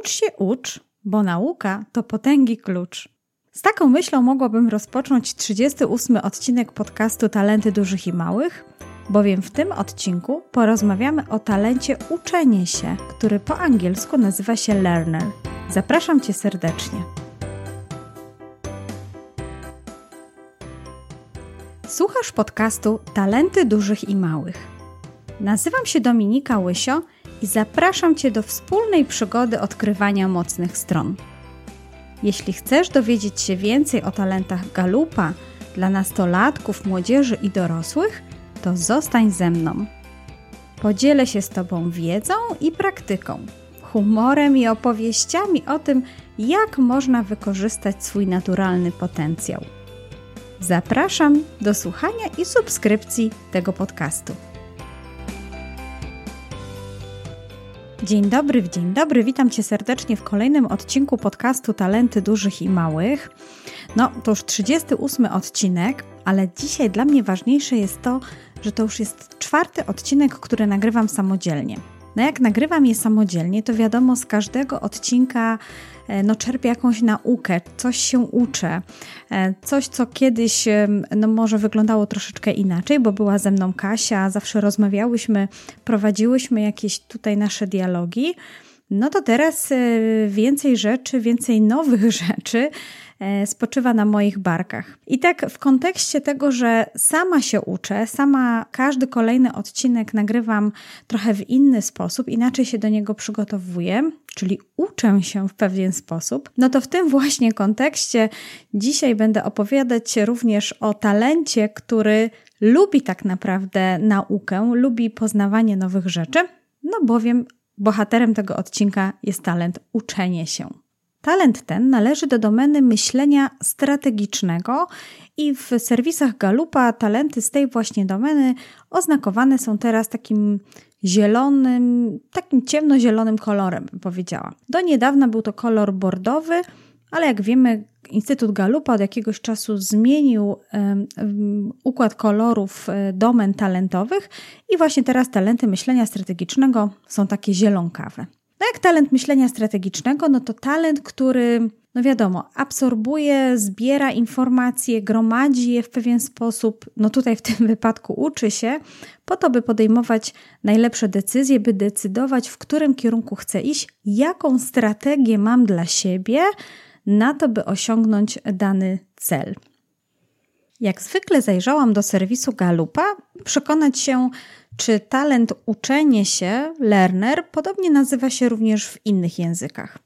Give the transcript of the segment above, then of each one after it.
Ucz się, ucz, bo nauka to potęgi klucz. Z taką myślą mogłabym rozpocząć 38 odcinek podcastu Talenty Dużych i Małych, bowiem w tym odcinku porozmawiamy o talencie uczenie się, który po angielsku nazywa się learner. Zapraszam Cię serdecznie. Słuchasz podcastu Talenty Dużych i Małych. Nazywam się Dominika Łysio i zapraszam Cię do wspólnej przygody odkrywania mocnych stron. Jeśli chcesz dowiedzieć się więcej o talentach Galupa dla nastolatków, młodzieży i dorosłych, to zostań ze mną. Podzielę się z Tobą wiedzą i praktyką, humorem i opowieściami o tym, jak można wykorzystać swój naturalny potencjał. Zapraszam do słuchania i subskrypcji tego podcastu. Dzień dobry, dzień dobry, witam Cię serdecznie w kolejnym odcinku podcastu Talenty Dużych i Małych. No, to już 38 odcinek, ale dzisiaj dla mnie ważniejsze jest to, że to już jest czwarty odcinek, który nagrywam samodzielnie. No jak nagrywam je samodzielnie, to wiadomo, z każdego odcinka no, czerpię jakąś naukę, coś się uczę, e, coś, co kiedyś no, może wyglądało troszeczkę inaczej, bo była ze mną Kasia, zawsze rozmawiałyśmy, prowadziłyśmy jakieś tutaj nasze dialogi. No to teraz e, więcej rzeczy, więcej nowych rzeczy E, spoczywa na moich barkach. I tak w kontekście tego, że sama się uczę, sama każdy kolejny odcinek nagrywam trochę w inny sposób, inaczej się do niego przygotowuję, czyli uczę się w pewien sposób, no to w tym właśnie kontekście dzisiaj będę opowiadać również o talencie, który lubi tak naprawdę naukę, lubi poznawanie nowych rzeczy, no bowiem bohaterem tego odcinka jest talent uczenie się. Talent ten należy do domeny myślenia strategicznego i w serwisach Galupa talenty z tej właśnie domeny oznakowane są teraz takim zielonym, takim ciemnozielonym kolorem, bym powiedziała. Do niedawna był to kolor bordowy, ale jak wiemy, Instytut Galupa od jakiegoś czasu zmienił um, układ kolorów e, domen talentowych i właśnie teraz talenty myślenia strategicznego są takie zielonkawe. No jak talent myślenia strategicznego, no to talent, który, no wiadomo, absorbuje, zbiera informacje, gromadzi je w pewien sposób, no tutaj w tym wypadku uczy się, po to, by podejmować najlepsze decyzje, by decydować, w którym kierunku chcę iść, jaką strategię mam dla siebie, na to, by osiągnąć dany cel. Jak zwykle zajrzałam do serwisu Galupa, przekonać się, czy talent uczenie się, learner, podobnie nazywa się również w innych językach.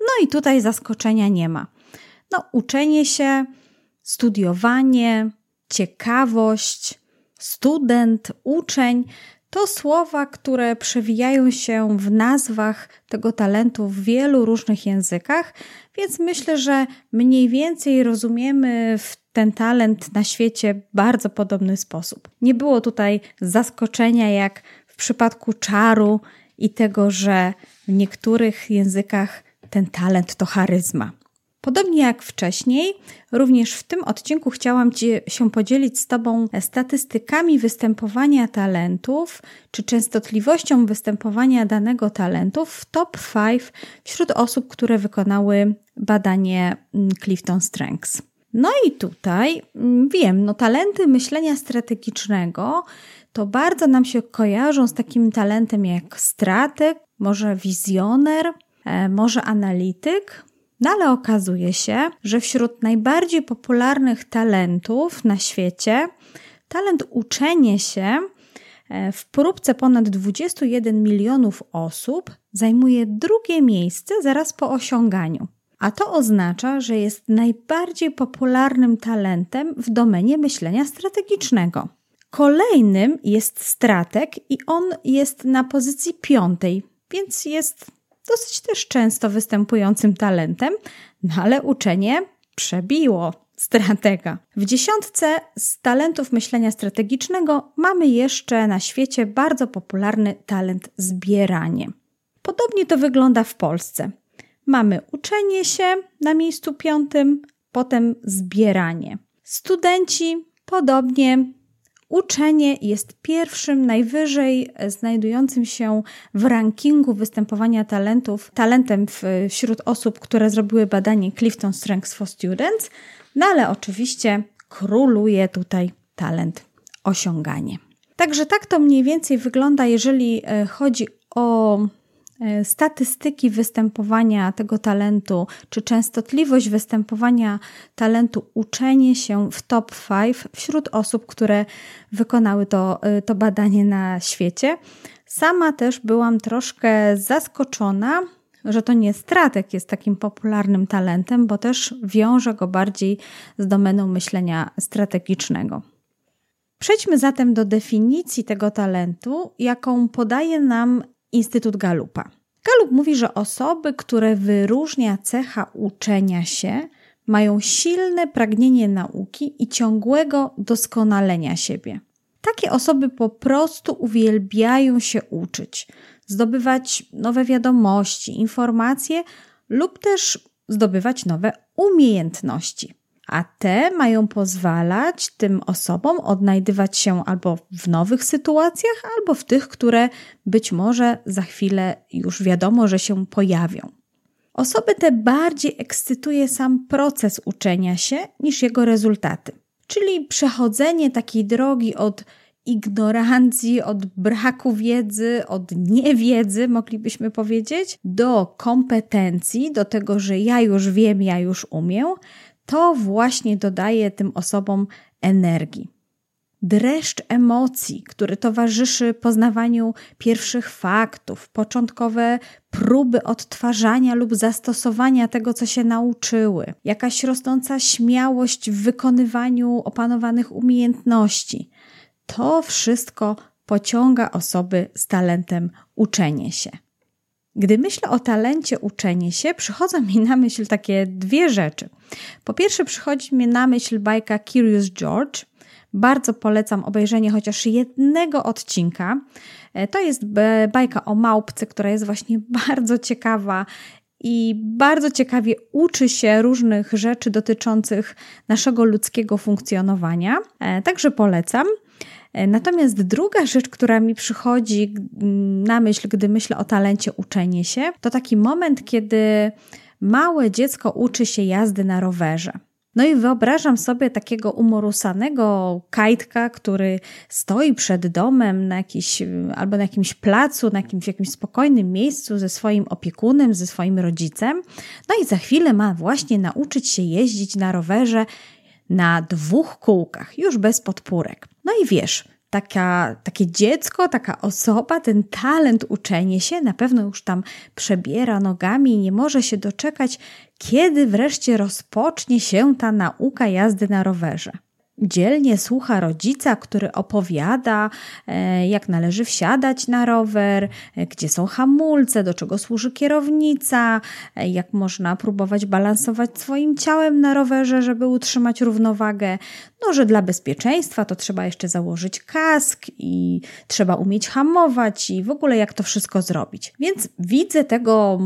No i tutaj zaskoczenia nie ma. No, uczenie się, studiowanie, ciekawość, student, uczeń to słowa, które przewijają się w nazwach tego talentu w wielu różnych językach, więc myślę, że mniej więcej rozumiemy ten talent na świecie bardzo podobny sposób. Nie było tutaj zaskoczenia jak w przypadku czaru i tego, że w niektórych językach ten talent to charyzma. Podobnie jak wcześniej, również w tym odcinku chciałam się podzielić z Tobą statystykami występowania talentów, czy częstotliwością występowania danego talentu w top 5 wśród osób, które wykonały badanie mm, Clifton Strengths. No i tutaj mm, wiem, no talenty myślenia strategicznego to bardzo nam się kojarzą z takim talentem jak strateg, może wizjoner, e, może analityk, no ale okazuje się, że wśród najbardziej popularnych talentów na świecie talent uczenie się e, w próbce ponad 21 milionów osób zajmuje drugie miejsce zaraz po osiąganiu. A to oznacza, że jest najbardziej popularnym talentem w domenie myślenia strategicznego. Kolejnym jest strateg i on jest na pozycji piątej, więc jest dosyć też często występującym talentem, no ale uczenie przebiło stratega. W dziesiątce z talentów myślenia strategicznego mamy jeszcze na świecie bardzo popularny talent zbieranie. Podobnie to wygląda w Polsce. Mamy uczenie się na miejscu piątym, potem zbieranie. Studenci podobnie Uczenie jest pierwszym, najwyżej znajdującym się w rankingu występowania talentów, talentem wśród osób, które zrobiły badanie Clifton Strengths for Students, no ale oczywiście króluje tutaj talent osiąganie. Także tak to mniej więcej wygląda, jeżeli e, chodzi o e, statystyki występowania tego talentu, czy częstotliwość występowania talentu uczenie się w top 5 wśród osób, które wykonały to, e, to badanie na świecie. Sama też byłam troszkę zaskoczona, że to nie stratek jest takim popularnym talentem, bo też wiąże go bardziej z domeną myślenia strategicznego. Przejdźmy zatem do definicji tego talentu, jaką podaje nam Instytut Galupa. Galup mówi, że osoby, które wyróżnia cecha uczenia się, mają silne pragnienie nauki i ciągłego doskonalenia siebie. Takie osoby po prostu uwielbiają się uczyć, zdobywać nowe wiadomości, informacje lub też zdobywać nowe umiejętności a te mają pozwalać tym osobom odnajdywać się albo w nowych sytuacjach, albo w tych, które być może za chwilę już wiadomo, że się pojawią. Osoby te bardziej ekscytuje sam proces uczenia się niż jego rezultaty, czyli przechodzenie takiej drogi od ignorancji, od braku wiedzy, od niewiedzy, moglibyśmy powiedzieć, do kompetencji, do tego, że ja już wiem, ja już umiem, to właśnie dodaje tym osobom energii. Dreszcz emocji, który towarzyszy poznawaniu pierwszych faktów, początkowe próby odtwarzania lub zastosowania tego, co się nauczyły, jakaś rosnąca śmiałość w wykonywaniu opanowanych umiejętności. To wszystko pociąga osoby z talentem uczenie się. Gdy myślę o talencie uczenie się, przychodzą mi na myśl takie dwie rzeczy. Po pierwsze, przychodzi mi na myśl bajka Curious George. Bardzo polecam obejrzenie chociaż jednego odcinka. E, to jest bajka o małpce, która jest właśnie bardzo ciekawa i bardzo ciekawie uczy się różnych rzeczy dotyczących naszego ludzkiego funkcjonowania. E, także polecam. E, natomiast druga rzecz, która mi przychodzi na myśl, gdy myślę o talencie uczenie się, to taki moment, kiedy małe dziecko uczy się jazdy na rowerze. No i wyobrażam sobie takiego umorusanego kajtka, który stoi przed domem na jakiś, albo na jakimś placu, na jakimś, jakimś spokojnym miejscu ze swoim opiekunem, ze swoim rodzicem. No i za chwilę ma właśnie nauczyć się jeździć na rowerze na dwóch kółkach, już bez podpórek. No i wiesz, taka, takie dziecko, taka osoba, ten talent uczenie się na pewno już tam przebiera nogami i nie może się doczekać, kiedy wreszcie rozpocznie się ta nauka jazdy na rowerze dzielnie słucha rodzica, który opowiada, e, jak należy wsiadać na rower, e, gdzie są hamulce, do czego służy kierownica, e, jak można próbować balansować swoim ciałem na rowerze, żeby utrzymać równowagę. No, że dla bezpieczeństwa to trzeba jeszcze założyć kask i trzeba umieć hamować i w ogóle jak to wszystko zrobić. Więc widzę tego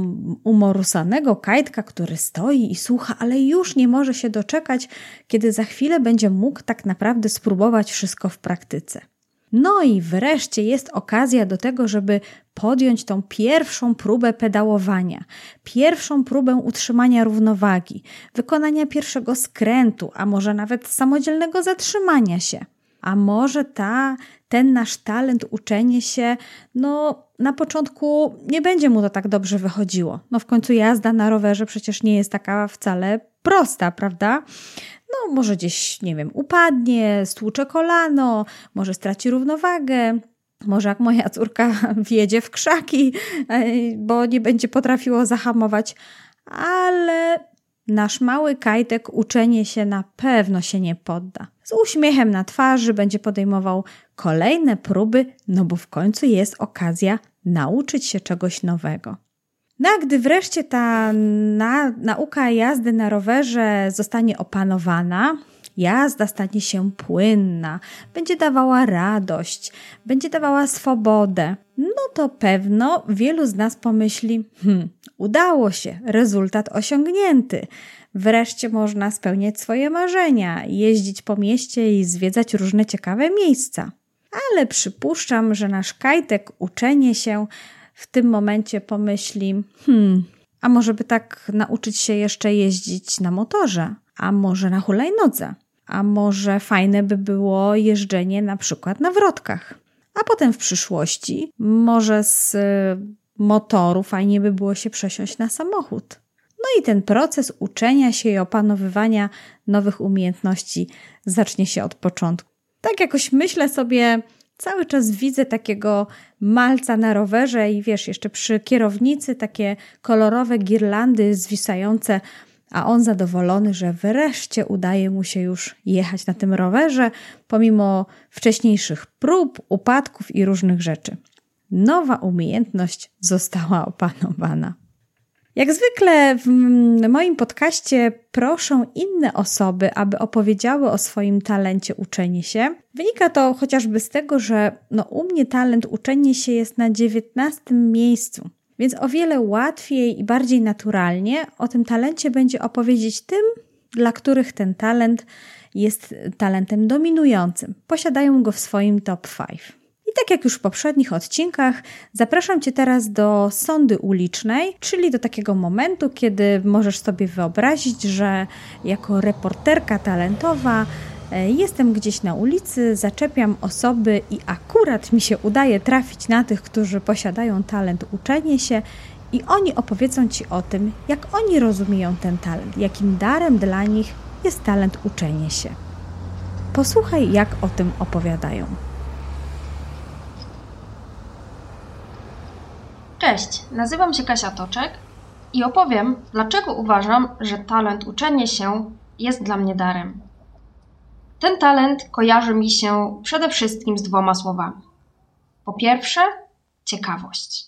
umorusanego kajtka, który stoi i słucha, ale już nie może się doczekać, kiedy za chwilę będzie mógł tak naprawdę spróbować wszystko w praktyce. No i wreszcie jest okazja do tego, żeby podjąć tą pierwszą próbę pedałowania, pierwszą próbę utrzymania równowagi, wykonania pierwszego skrętu, a może nawet samodzielnego zatrzymania się. A może ta, ten nasz talent uczenie się, no na początku nie będzie mu to tak dobrze wychodziło. No w końcu jazda na rowerze przecież nie jest taka wcale prosta, prawda? No może gdzieś, nie wiem, upadnie, stłucze kolano, może straci równowagę. Może jak moja córka wjedzie w krzaki, e, bo nie będzie potrafiło zahamować, ale nasz mały kajtek uczenie się na pewno się nie podda. Z uśmiechem na twarzy będzie podejmował kolejne próby, no bo w końcu jest okazja nauczyć się czegoś nowego. No a gdy wreszcie ta na, nauka jazdy na rowerze zostanie opanowana, jazda stanie się płynna, będzie dawała radość, będzie dawała swobodę, no to pewno wielu z nas pomyśli: hmm, udało się, rezultat osiągnięty. Wreszcie można spełniać swoje marzenia, jeździć po mieście i zwiedzać różne ciekawe miejsca. Ale przypuszczam, że nasz kajtek uczenie się w tym momencie pomyśli: hmm, a może by tak nauczyć się jeszcze jeździć na motorze, a może na hulajnodze, a może fajne by było jeżdżenie na przykład na wrotkach. A potem w przyszłości może z motoru fajnie by było się przesiąść na samochód. No i ten proces uczenia się i opanowywania nowych umiejętności zacznie się od początku. Tak jakoś myślę sobie, cały czas widzę takiego malca na rowerze i wiesz, jeszcze przy kierownicy takie kolorowe girlandy zwisające, a on zadowolony, że wreszcie udaje mu się już jechać na tym rowerze, pomimo wcześniejszych prób, upadków i różnych rzeczy. Nowa umiejętność została opanowana. Jak zwykle w moim podcaście proszę inne osoby, aby opowiedziały o swoim talencie uczenie się. Wynika to chociażby z tego, że no, u mnie talent uczenie się jest na dziewiętnastym miejscu. Więc o wiele łatwiej i bardziej naturalnie o tym talencie będzie opowiedzieć tym, dla których ten talent jest talentem dominującym. Posiadają go w swoim top 5 tak jak już w poprzednich odcinkach, zapraszam Cię teraz do sądy ulicznej, czyli do takiego momentu, kiedy możesz sobie wyobrazić, że jako reporterka talentowa e, jestem gdzieś na ulicy, zaczepiam osoby i akurat mi się udaje trafić na tych, którzy posiadają talent uczenie się i oni opowiedzą Ci o tym, jak oni rozumieją ten talent, jakim darem dla nich jest talent uczenie się. Posłuchaj, jak o tym opowiadają. Cześć, nazywam się Kasia Toczek i opowiem, dlaczego uważam, że talent uczenie się jest dla mnie darem. Ten talent kojarzy mi się przede wszystkim z dwoma słowami. Po pierwsze, ciekawość,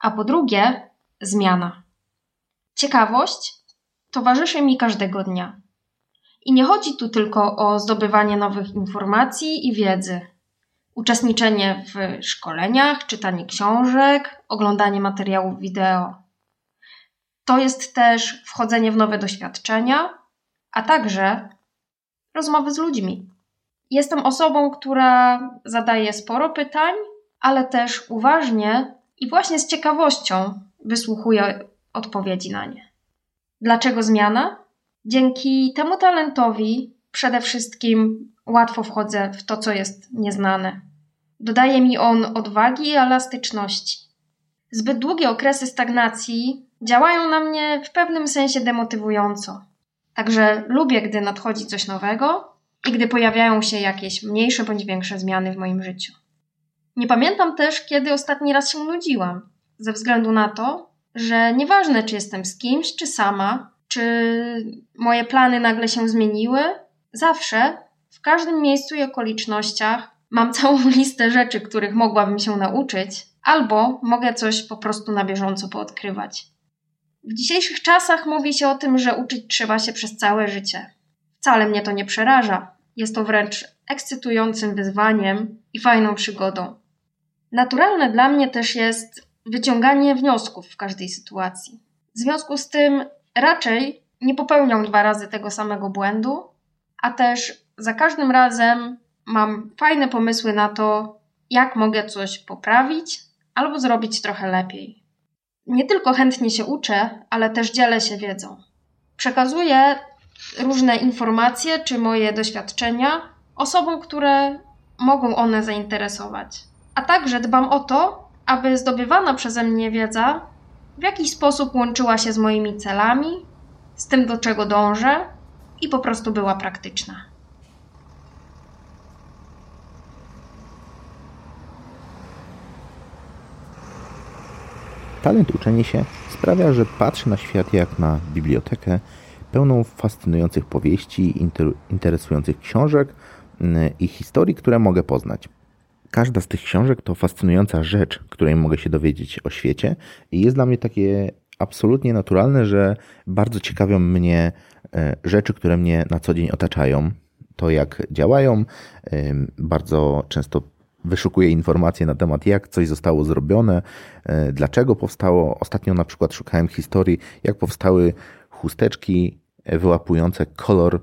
a po drugie, zmiana. Ciekawość towarzyszy mi każdego dnia. I nie chodzi tu tylko o zdobywanie nowych informacji i wiedzy, uczestniczenie w szkoleniach, czytanie książek, oglądanie materiałów wideo. To jest też wchodzenie w nowe doświadczenia, a także rozmowy z ludźmi. Jestem osobą, która zadaje sporo pytań, ale też uważnie i właśnie z ciekawością wysłuchuje odpowiedzi na nie. Dlaczego zmiana? Dzięki temu talentowi przede wszystkim łatwo wchodzę w to, co jest nieznane. Dodaje mi on odwagi i elastyczności. Zbyt długie okresy stagnacji działają na mnie w pewnym sensie demotywująco. Także lubię, gdy nadchodzi coś nowego i gdy pojawiają się jakieś mniejsze bądź większe zmiany w moim życiu. Nie pamiętam też, kiedy ostatni raz się nudziłam, ze względu na to, że nieważne, czy jestem z kimś, czy sama, czy moje plany nagle się zmieniły, zawsze, w każdym miejscu i okolicznościach mam całą listę rzeczy, których mogłabym się nauczyć, albo mogę coś po prostu na bieżąco poodkrywać. W dzisiejszych czasach mówi się o tym, że uczyć trzeba się przez całe życie. Wcale mnie to nie przeraża. Jest to wręcz ekscytującym wyzwaniem i fajną przygodą. Naturalne dla mnie też jest wyciąganie wniosków w każdej sytuacji. W związku z tym raczej nie popełniam dwa razy tego samego błędu, a też za każdym razem mam fajne pomysły na to, jak mogę coś poprawić albo zrobić trochę lepiej. Nie tylko chętnie się uczę, ale też dzielę się wiedzą. Przekazuję różne informacje czy moje doświadczenia osobom, które mogą one zainteresować. A także dbam o to, aby zdobywana przeze mnie wiedza w jakiś sposób łączyła się z moimi celami, z tym, do czego dążę i po prostu była praktyczna. Talent uczenia się sprawia, że patrzę na świat jak na bibliotekę pełną fascynujących powieści, interesujących książek mm, i historii, które mogę poznać. Każda z tych książek to fascynująca rzecz, której mogę się dowiedzieć o świecie i jest dla mnie takie absolutnie naturalne, że bardzo ciekawią mnie e, rzeczy, które mnie na co dzień otaczają. To jak działają, bardzo często wyszukuję informacje na temat, jak coś zostało zrobione, e, dlaczego powstało. Ostatnio na przykład szukałem historii, jak powstały chusteczki wyłapujące kolor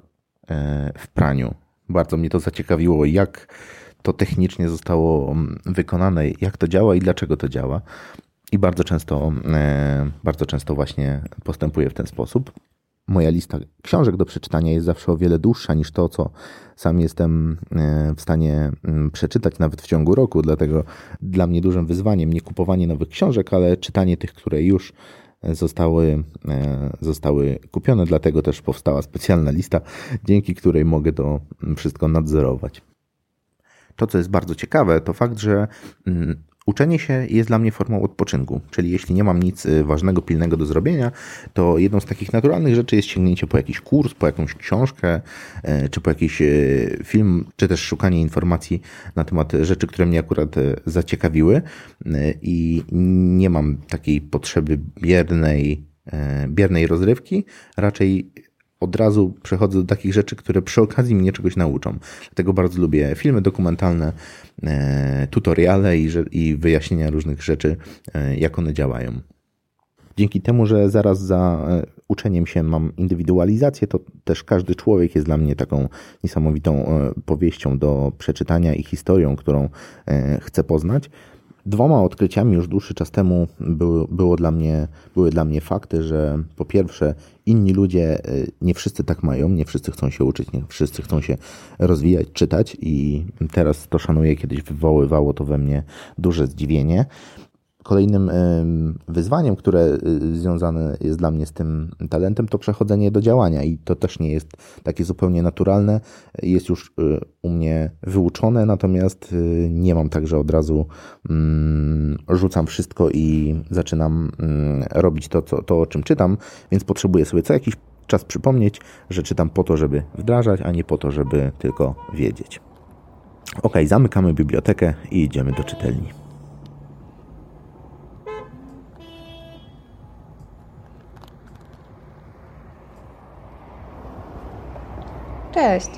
e, w praniu. Bardzo mnie to zaciekawiło, jak to technicznie zostało mm, wykonane, jak to działa i dlaczego to działa. I bardzo często, e, bardzo często właśnie postępuję w ten sposób moja lista książek do przeczytania jest zawsze o wiele dłuższa niż to, co sam jestem e, w stanie mm, przeczytać nawet w ciągu roku. Dlatego dla mnie dużym wyzwaniem nie kupowanie nowych książek, ale czytanie tych, które już zostały, e, zostały kupione. Dlatego też powstała specjalna lista, dzięki której mogę to wszystko nadzorować. To, co jest bardzo ciekawe, to fakt, że mm, Uczenie się jest dla mnie formą odpoczynku, czyli jeśli nie mam nic y, ważnego, pilnego do zrobienia, to jedną z takich naturalnych rzeczy jest sięgnięcie po jakiś kurs, po jakąś książkę, e, czy po jakiś e, film, czy też szukanie informacji na temat rzeczy, które mnie akurat e, zaciekawiły i nie mam takiej potrzeby biernej, biernej rozrywki, raczej od razu przechodzę do takich rzeczy, które przy okazji mnie czegoś nauczą. Dlatego bardzo lubię filmy dokumentalne, e, tutoriale i, i wyjaśnienia różnych rzeczy, e, jak one działają. Dzięki temu, że zaraz za e, uczeniem się mam indywidualizację, to też każdy człowiek jest dla mnie taką niesamowitą powieścią do przeczytania i historią, którą chcę poznać. Dwoma odkryciami już dłuższy czas temu były, było dla mnie, były dla mnie fakty, że po pierwsze inni ludzie, y, nie wszyscy tak mają, nie wszyscy chcą się uczyć, nie wszyscy chcą się rozwijać, czytać i teraz to szanuję, kiedyś wywoływało to we mnie duże zdziwienie. Kolejnym wyzwaniem, które y, związane jest dla mnie z tym talentem, to przechodzenie do działania i to też nie jest takie zupełnie naturalne. Jest już y, u mnie wyuczone, natomiast y, nie mam tak, że od razu mm, rzucam wszystko i zaczynam mm, robić to, co, to, o czym czytam, więc potrzebuję sobie co jakiś czas przypomnieć, że czytam po to, żeby wdrażać, a nie po to, żeby tylko wiedzieć. Ok, zamykamy bibliotekę i idziemy do czytelni. Cześć!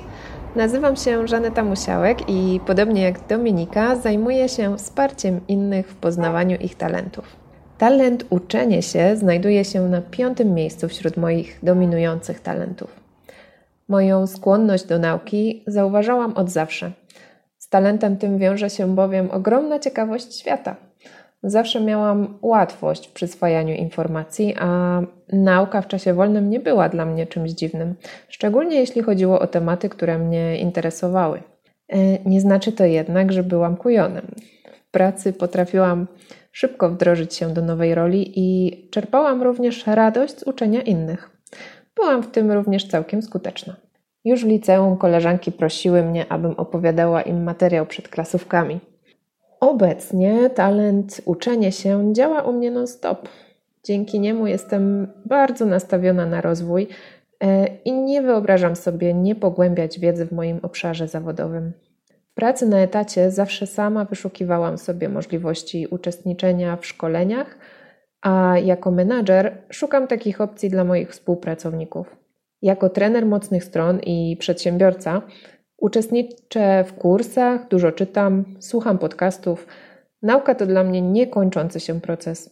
Nazywam się Żaneta Musiałek i podobnie jak Dominika zajmuję się wsparciem innych w poznawaniu ich talentów. Talent uczenie się znajduje się na piątym miejscu wśród moich dominujących talentów. Moją skłonność do nauki zauważałam od zawsze. Z talentem tym wiąże się bowiem ogromna ciekawość świata – Zawsze miałam łatwość w przyswajaniu informacji, a nauka w czasie wolnym nie była dla mnie czymś dziwnym, szczególnie jeśli chodziło o tematy, które mnie interesowały. E, nie znaczy to jednak, że byłam kujonem. W pracy potrafiłam szybko wdrożyć się do nowej roli i czerpałam również radość z uczenia innych. Byłam w tym również całkiem skuteczna. Już w liceum koleżanki prosiły mnie, abym opowiadała im materiał przed klasówkami. Obecnie talent uczenie się działa u mnie non-stop. Dzięki niemu jestem bardzo nastawiona na rozwój e, i nie wyobrażam sobie nie pogłębiać wiedzy w moim obszarze zawodowym. W pracy na etacie zawsze sama wyszukiwałam sobie możliwości uczestniczenia w szkoleniach, a jako menadżer szukam takich opcji dla moich współpracowników. Jako trener mocnych stron i przedsiębiorca Uczestniczę w kursach, dużo czytam, słucham podcastów. Nauka to dla mnie niekończący się proces.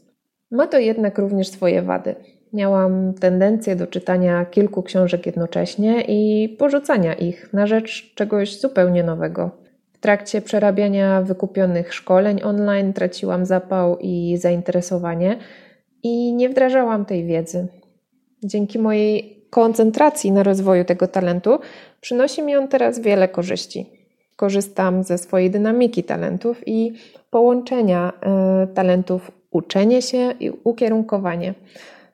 Ma to jednak również swoje wady. Miałam tendencję do czytania kilku książek jednocześnie i porzucania ich na rzecz czegoś zupełnie nowego. W trakcie przerabiania wykupionych szkoleń online traciłam zapał i zainteresowanie i nie wdrażałam tej wiedzy. Dzięki mojej koncentracji na rozwoju tego talentu przynosi mi on teraz wiele korzyści. Korzystam ze swojej dynamiki talentów i połączenia y, talentów uczenie się i ukierunkowanie.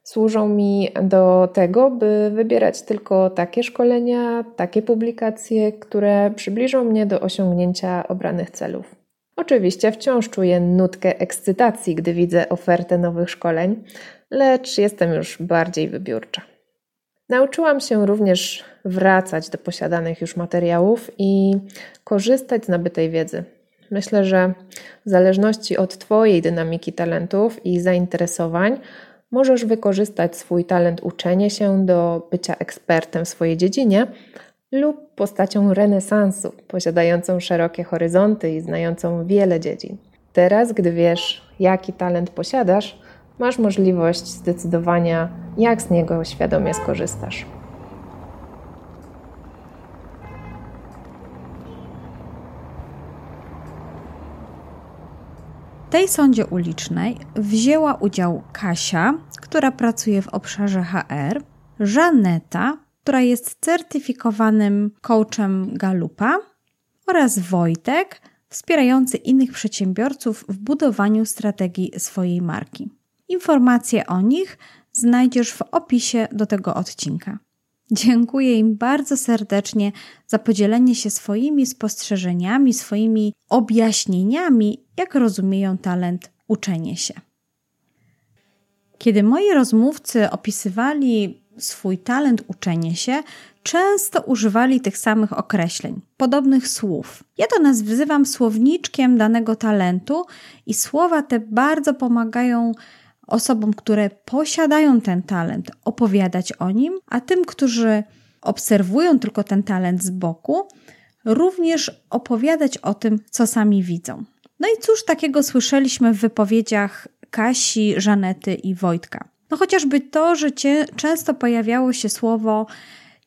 Służą mi do tego, by wybierać tylko takie szkolenia, takie publikacje, które przybliżą mnie do osiągnięcia obranych celów. Oczywiście wciąż czuję nutkę ekscytacji, gdy widzę ofertę nowych szkoleń, lecz jestem już bardziej wybiórcza. Nauczyłam się również wracać do posiadanych już materiałów i korzystać z nabytej wiedzy. Myślę, że w zależności od Twojej dynamiki talentów i zainteresowań, możesz wykorzystać swój talent uczenie się do bycia ekspertem w swojej dziedzinie lub postacią renesansu, posiadającą szerokie horyzonty i znającą wiele dziedzin. Teraz, gdy wiesz, jaki talent posiadasz, masz możliwość zdecydowania, jak z niego świadomie skorzystasz. Tej sądzie ulicznej wzięła udział Kasia, która pracuje w obszarze HR, Żaneta, która jest certyfikowanym coachem Galupa oraz Wojtek, wspierający innych przedsiębiorców w budowaniu strategii swojej marki. Informacje o nich znajdziesz w opisie do tego odcinka. Dziękuję im bardzo serdecznie za podzielenie się swoimi spostrzeżeniami, swoimi objaśnieniami, jak rozumieją talent uczenie się. Kiedy moi rozmówcy opisywali swój talent uczenie się, często używali tych samych określeń, podobnych słów. Ja to nazywam słowniczkiem danego talentu i słowa te bardzo pomagają osobom, które posiadają ten talent, opowiadać o nim, a tym, którzy obserwują tylko ten talent z boku, również opowiadać o tym, co sami widzą. No i cóż takiego słyszeliśmy w wypowiedziach Kasi, Żanety i Wojtka? No chociażby to, że cie, często pojawiało się słowo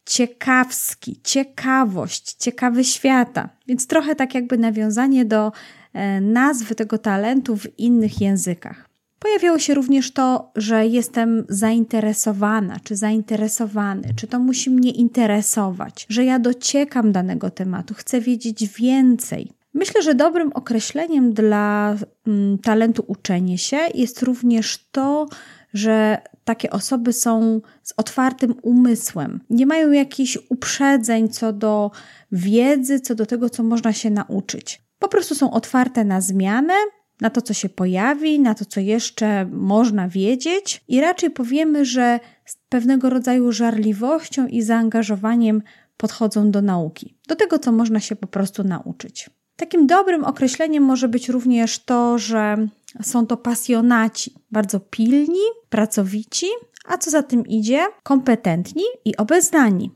ciekawski, ciekawość, ciekawy świata, więc trochę tak jakby nawiązanie do e, nazwy tego talentu w innych językach. Pojawiało się również to, że jestem zainteresowana, czy zainteresowany, czy to musi mnie interesować, że ja dociekam danego tematu, chcę wiedzieć więcej. Myślę, że dobrym określeniem dla mm, talentu uczenie się jest również to, że takie osoby są z otwartym umysłem, nie mają jakichś uprzedzeń co do wiedzy, co do tego, co można się nauczyć. Po prostu są otwarte na zmianę, na to, co się pojawi, na to, co jeszcze można wiedzieć, i raczej powiemy, że z pewnego rodzaju żarliwością i zaangażowaniem podchodzą do nauki, do tego, co można się po prostu nauczyć. Takim dobrym określeniem może być również to, że są to pasjonaci, bardzo pilni, pracowici, a co za tym idzie, kompetentni i obeznani.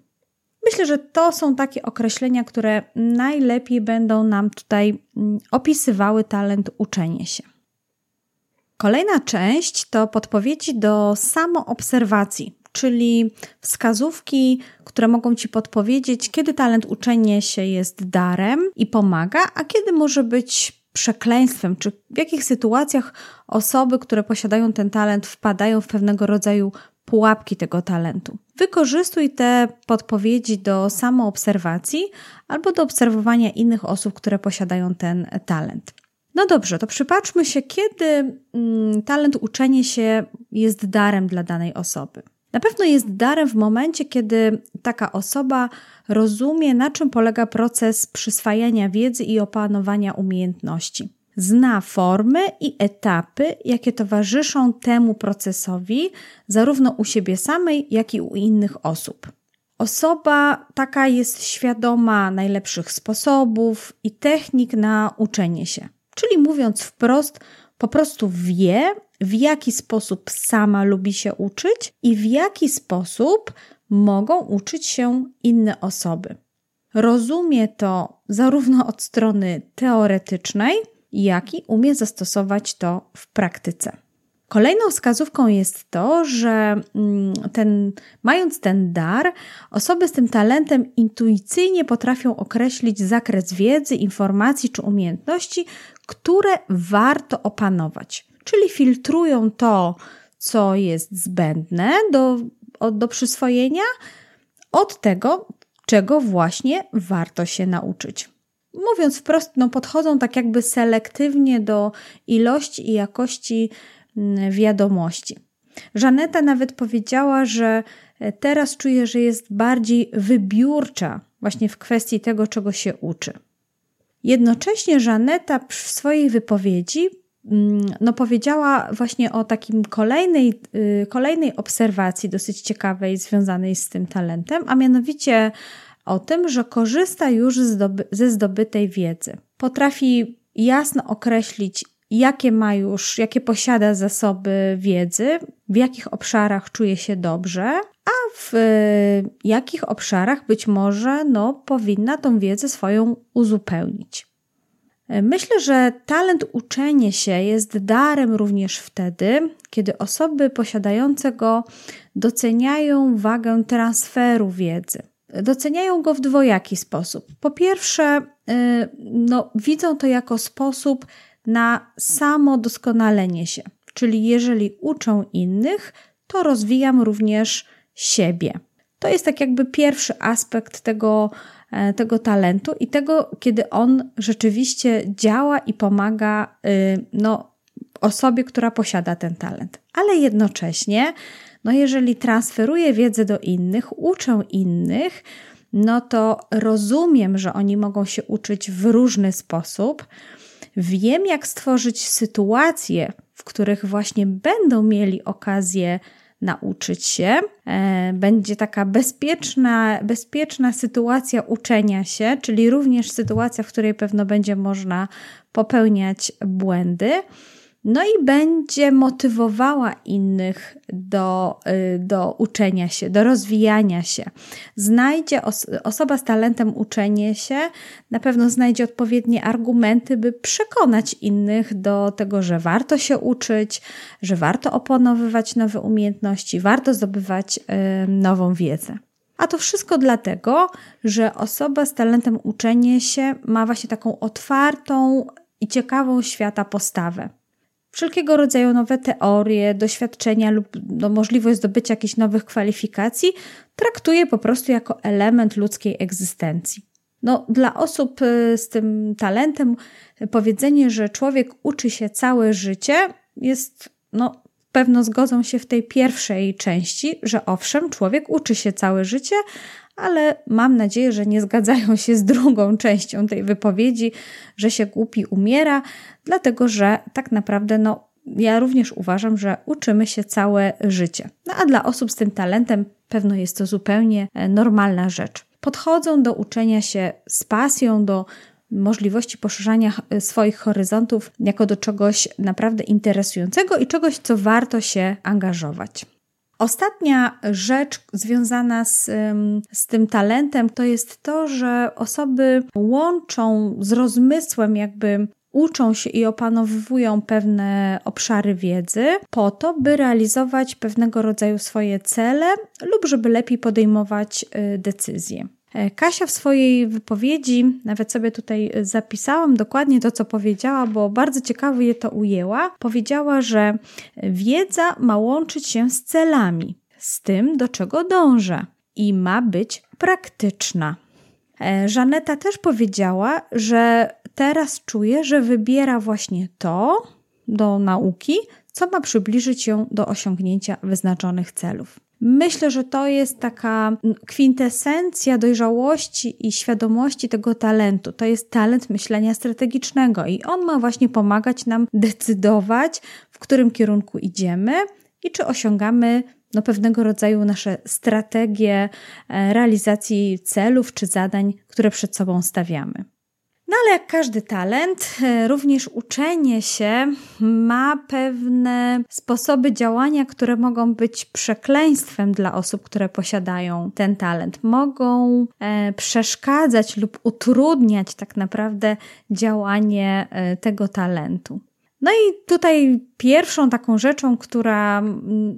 Myślę, że to są takie określenia, które najlepiej będą nam tutaj mm, opisywały talent uczenia się. Kolejna część to podpowiedzi do samoobserwacji, czyli wskazówki, które mogą Ci podpowiedzieć, kiedy talent uczenia się jest darem i pomaga, a kiedy może być przekleństwem, czy w jakich sytuacjach osoby, które posiadają ten talent, wpadają w pewnego rodzaju pułapki tego talentu. Wykorzystuj te podpowiedzi do samoobserwacji albo do obserwowania innych osób, które posiadają ten talent. No dobrze, to przypatrzmy się, kiedy mm, talent uczenia się jest darem dla danej osoby. Na pewno jest darem w momencie, kiedy taka osoba rozumie, na czym polega proces przyswajania wiedzy i opanowania umiejętności. Zna formy i etapy, jakie towarzyszą temu procesowi, zarówno u siebie samej, jak i u innych osób. Osoba taka jest świadoma najlepszych sposobów i technik na uczenie się. Czyli mówiąc wprost, po prostu wie, w jaki sposób sama lubi się uczyć i w jaki sposób mogą uczyć się inne osoby. Rozumie to zarówno od strony teoretycznej, jak i umie zastosować to w praktyce. Kolejną wskazówką jest to, że mm, ten, mając ten dar, osoby z tym talentem intuicyjnie potrafią określić zakres wiedzy, informacji czy umiejętności, które warto opanować. Czyli filtrują to, co jest zbędne do, do przyswojenia, od tego, czego właśnie warto się nauczyć. Mówiąc wprost, no podchodzą tak jakby selektywnie do ilości i jakości mm, wiadomości. Żaneta nawet powiedziała, że teraz czuje, że jest bardziej wybiórcza właśnie w kwestii tego, czego się uczy. Jednocześnie Żaneta w swojej wypowiedzi mm, no, powiedziała właśnie o takim kolejnej, y, kolejnej obserwacji dosyć ciekawej związanej z tym talentem, a mianowicie o tym, że korzysta już ze zdobytej wiedzy. Potrafi jasno określić, jakie ma już, jakie posiada zasoby wiedzy, w jakich obszarach czuje się dobrze, a w jakich obszarach być może no, powinna tą wiedzę swoją uzupełnić. Myślę, że talent uczenie się jest darem również wtedy, kiedy osoby posiadające go doceniają wagę transferu wiedzy. Doceniają go w dwojaki sposób. Po pierwsze, y, no, widzą to jako sposób na samo doskonalenie się, czyli jeżeli uczą innych, to rozwijam również siebie. To jest tak jakby pierwszy aspekt tego, e, tego talentu i tego, kiedy on rzeczywiście działa i pomaga y, no, osobie, która posiada ten talent. Ale jednocześnie, no jeżeli transferuję wiedzę do innych, uczę innych, no to rozumiem, że oni mogą się uczyć w różny sposób. Wiem, jak stworzyć sytuacje, w których właśnie będą mieli okazję nauczyć się. E, będzie taka bezpieczna, bezpieczna sytuacja uczenia się, czyli również sytuacja, w której pewno będzie można popełniać błędy. No i będzie motywowała innych do, y, do uczenia się, do rozwijania się. Znajdzie os osoba z talentem uczenia się, na pewno znajdzie odpowiednie argumenty, by przekonać innych do tego, że warto się uczyć, że warto oponowywać nowe umiejętności, warto zdobywać y, nową wiedzę. A to wszystko dlatego, że osoba z talentem uczenia się ma właśnie taką otwartą i ciekawą świata postawę wszelkiego rodzaju nowe teorie, doświadczenia lub no, możliwość zdobycia jakichś nowych kwalifikacji traktuje po prostu jako element ludzkiej egzystencji. No, dla osób y, z tym talentem powiedzenie, że człowiek uczy się całe życie jest, no, pewno zgodzą się w tej pierwszej części, że owszem, człowiek uczy się całe życie, ale mam nadzieję, że nie zgadzają się z drugą częścią tej wypowiedzi, że się głupi umiera, dlatego że tak naprawdę no, ja również uważam, że uczymy się całe życie. No a dla osób z tym talentem pewno jest to zupełnie e, normalna rzecz. Podchodzą do uczenia się z pasją, do możliwości poszerzania e, swoich horyzontów jako do czegoś naprawdę interesującego i czegoś, co warto się angażować. Ostatnia rzecz związana z, z tym talentem to jest to, że osoby łączą z rozmysłem, jakby uczą się i opanowują pewne obszary wiedzy po to, by realizować pewnego rodzaju swoje cele lub żeby lepiej podejmować y, decyzje. E, Kasia w swojej wypowiedzi, nawet sobie tutaj zapisałam dokładnie to, co powiedziała, bo bardzo ciekawie je to ujęła. Powiedziała, że wiedza ma łączyć się z celami, z tym, do czego dążę i ma być praktyczna. E, Żaneta też powiedziała, że teraz czuje, że wybiera właśnie to do nauki, co ma przybliżyć ją do osiągnięcia wyznaczonych celów. Myślę, że to jest taka kwintesencja dojrzałości i świadomości tego talentu. To jest talent myślenia strategicznego i on ma właśnie pomagać nam decydować, w którym kierunku idziemy i czy osiągamy no, pewnego rodzaju nasze strategie e, realizacji celów czy zadań, które przed sobą stawiamy. No ale jak każdy talent, e, również uczenie się ma pewne sposoby działania, które mogą być przekleństwem dla osób, które posiadają ten talent. Mogą e, przeszkadzać lub utrudniać tak naprawdę działanie e, tego talentu. No i tutaj pierwszą taką rzeczą, która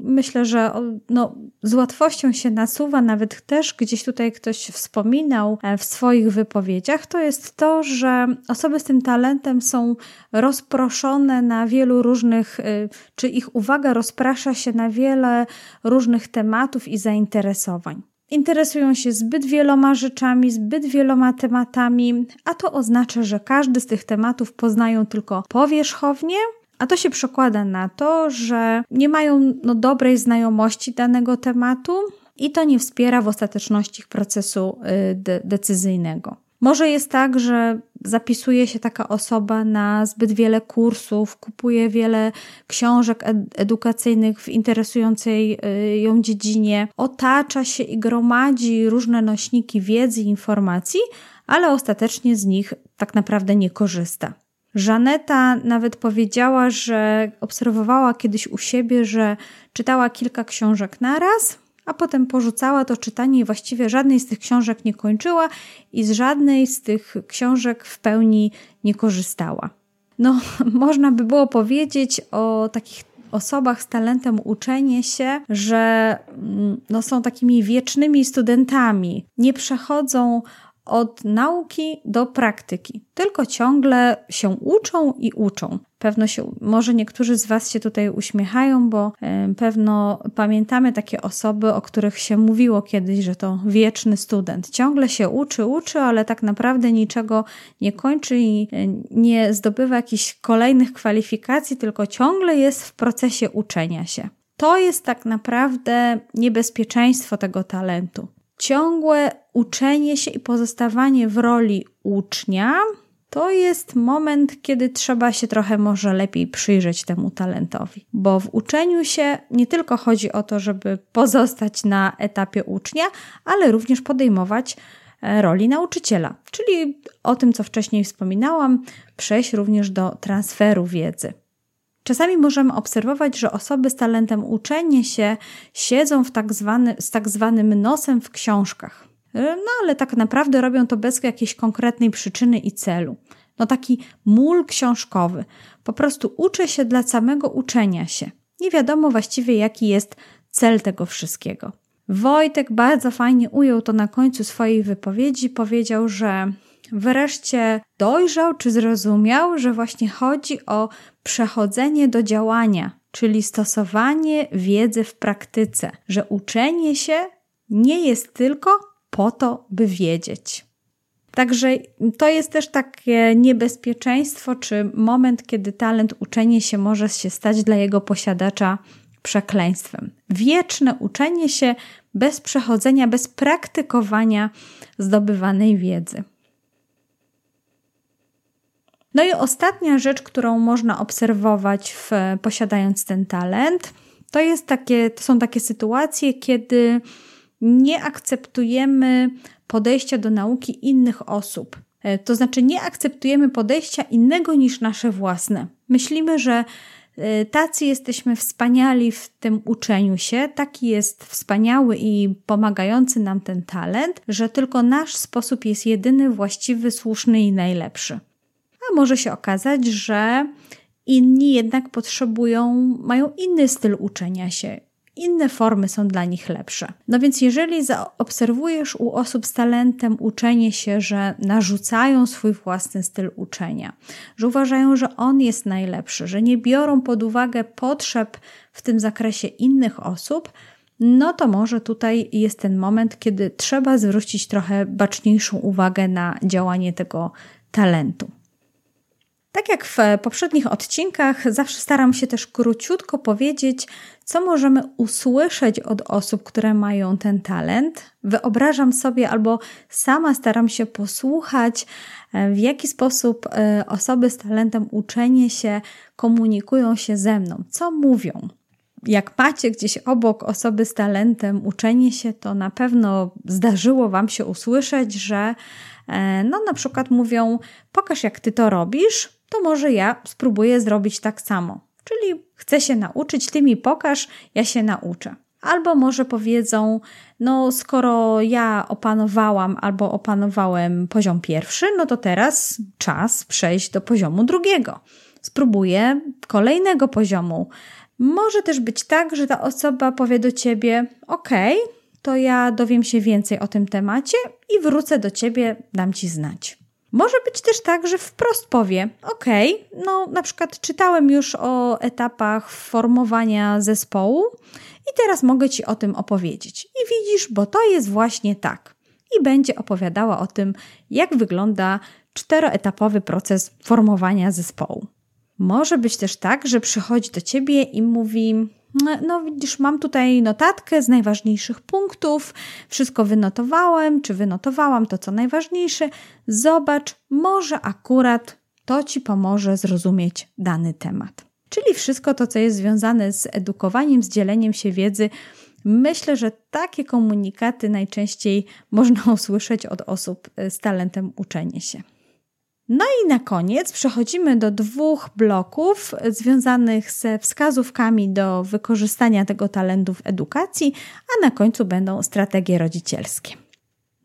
myślę, że no, z łatwością się nasuwa, nawet też gdzieś tutaj ktoś wspominał e, w swoich wypowiedziach, to jest to, że osoby z tym talentem są rozproszone na wielu różnych, y, czy ich uwaga rozprasza się na wiele różnych tematów i zainteresowań interesują się zbyt wieloma rzeczami, zbyt wieloma tematami, a to oznacza, że każdy z tych tematów poznają tylko powierzchownie, a to się przekłada na to, że nie mają no, dobrej znajomości danego tematu i to nie wspiera w ostateczności ich procesu y, de decyzyjnego. Może jest tak, że zapisuje się taka osoba na zbyt wiele kursów, kupuje wiele książek ed edukacyjnych w interesującej y, ją dziedzinie, otacza się i gromadzi różne nośniki wiedzy i informacji, ale ostatecznie z nich tak naprawdę nie korzysta. Żaneta nawet powiedziała, że obserwowała kiedyś u siebie, że czytała kilka książek naraz a potem porzucała to czytanie i właściwie żadnej z tych książek nie kończyła i z żadnej z tych książek w pełni nie korzystała. No, można by było powiedzieć o takich osobach z talentem uczenie się, że mm, no, są takimi wiecznymi studentami, nie przechodzą od nauki do praktyki. Tylko ciągle się uczą i uczą. Pewno się, może niektórzy z Was się tutaj uśmiechają, bo pewno pamiętamy takie osoby, o których się mówiło kiedyś, że to wieczny student. Ciągle się uczy, uczy, ale tak naprawdę niczego nie kończy i y, nie zdobywa jakichś kolejnych kwalifikacji, tylko ciągle jest w procesie uczenia się. To jest tak naprawdę niebezpieczeństwo tego talentu ciągłe uczenie się i pozostawanie w roli ucznia to jest moment, kiedy trzeba się trochę może lepiej przyjrzeć temu talentowi, bo w uczeniu się nie tylko chodzi o to, żeby pozostać na etapie ucznia, ale również podejmować e, roli nauczyciela, czyli o tym, co wcześniej wspominałam, przejść również do transferu wiedzy. Czasami możemy obserwować, że osoby z talentem uczenia się siedzą w tak zwany, z tak zwanym nosem w książkach. No ale tak naprawdę robią to bez jakiejś konkretnej przyczyny i celu. No taki mól książkowy. Po prostu uczę się dla samego uczenia się. Nie wiadomo właściwie jaki jest cel tego wszystkiego. Wojtek bardzo fajnie ujął to na końcu swojej wypowiedzi. Powiedział, że wreszcie dojrzał czy zrozumiał, że właśnie chodzi o przechodzenie do działania, czyli stosowanie wiedzy w praktyce, że uczenie się nie jest tylko po to, by wiedzieć. Także to jest też takie niebezpieczeństwo, czy moment, kiedy talent uczenie się może się stać dla jego posiadacza przekleństwem. Wieczne uczenie się bez przechodzenia, bez praktykowania zdobywanej wiedzy. No i ostatnia rzecz, którą można obserwować w, posiadając ten talent, to, jest takie, to są takie sytuacje, kiedy nie akceptujemy podejścia do nauki innych osób. E, to znaczy, nie akceptujemy podejścia innego niż nasze własne. Myślimy, że e, tacy jesteśmy wspaniali w tym uczeniu się, taki jest wspaniały i pomagający nam ten talent, że tylko nasz sposób jest jedyny, właściwy, słuszny i najlepszy a może się okazać, że inni jednak potrzebują, mają inny styl uczenia się, inne formy są dla nich lepsze. No więc jeżeli zaobserwujesz u osób z talentem uczenie się, że narzucają swój własny styl uczenia, że uważają, że on jest najlepszy, że nie biorą pod uwagę potrzeb w tym zakresie innych osób, no to może tutaj jest ten moment, kiedy trzeba zwrócić trochę baczniejszą uwagę na działanie tego talentu. Tak jak w poprzednich odcinkach, zawsze staram się też króciutko powiedzieć, co możemy usłyszeć od osób, które mają ten talent. Wyobrażam sobie albo sama staram się posłuchać, e, w jaki sposób e, osoby z talentem uczenie się komunikują się ze mną, co mówią. Jak macie gdzieś obok osoby z talentem uczenie się, to na pewno zdarzyło Wam się usłyszeć, że e, no na przykład mówią: Pokaż, jak ty to robisz, to może ja spróbuję zrobić tak samo. Czyli chcę się nauczyć, ty mi pokaż, ja się nauczę. Albo może powiedzą, no skoro ja opanowałam albo opanowałem poziom pierwszy, no to teraz czas przejść do poziomu drugiego. Spróbuję kolejnego poziomu. Może też być tak, że ta osoba powie do ciebie: OK, to ja dowiem się więcej o tym temacie i wrócę do ciebie, dam ci znać. Może być też tak, że wprost powie: OK, no na przykład czytałem już o etapach formowania zespołu i teraz mogę Ci o tym opowiedzieć. I widzisz, bo to jest właśnie tak. I będzie opowiadała o tym, jak wygląda czteroetapowy proces formowania zespołu. Może być też tak, że przychodzi do Ciebie i mówi: no widzisz, mam tutaj notatkę z najważniejszych punktów, wszystko wynotowałem, czy wynotowałam to, co najważniejsze. Zobacz, może akurat to Ci pomoże zrozumieć dany temat. Czyli wszystko to, co jest związane z edukowaniem, z dzieleniem się wiedzy. Myślę, że takie komunikaty najczęściej można usłyszeć od osób z talentem uczenia się. No i na koniec przechodzimy do dwóch bloków związanych ze wskazówkami do wykorzystania tego talentu w edukacji, a na końcu będą strategie rodzicielskie.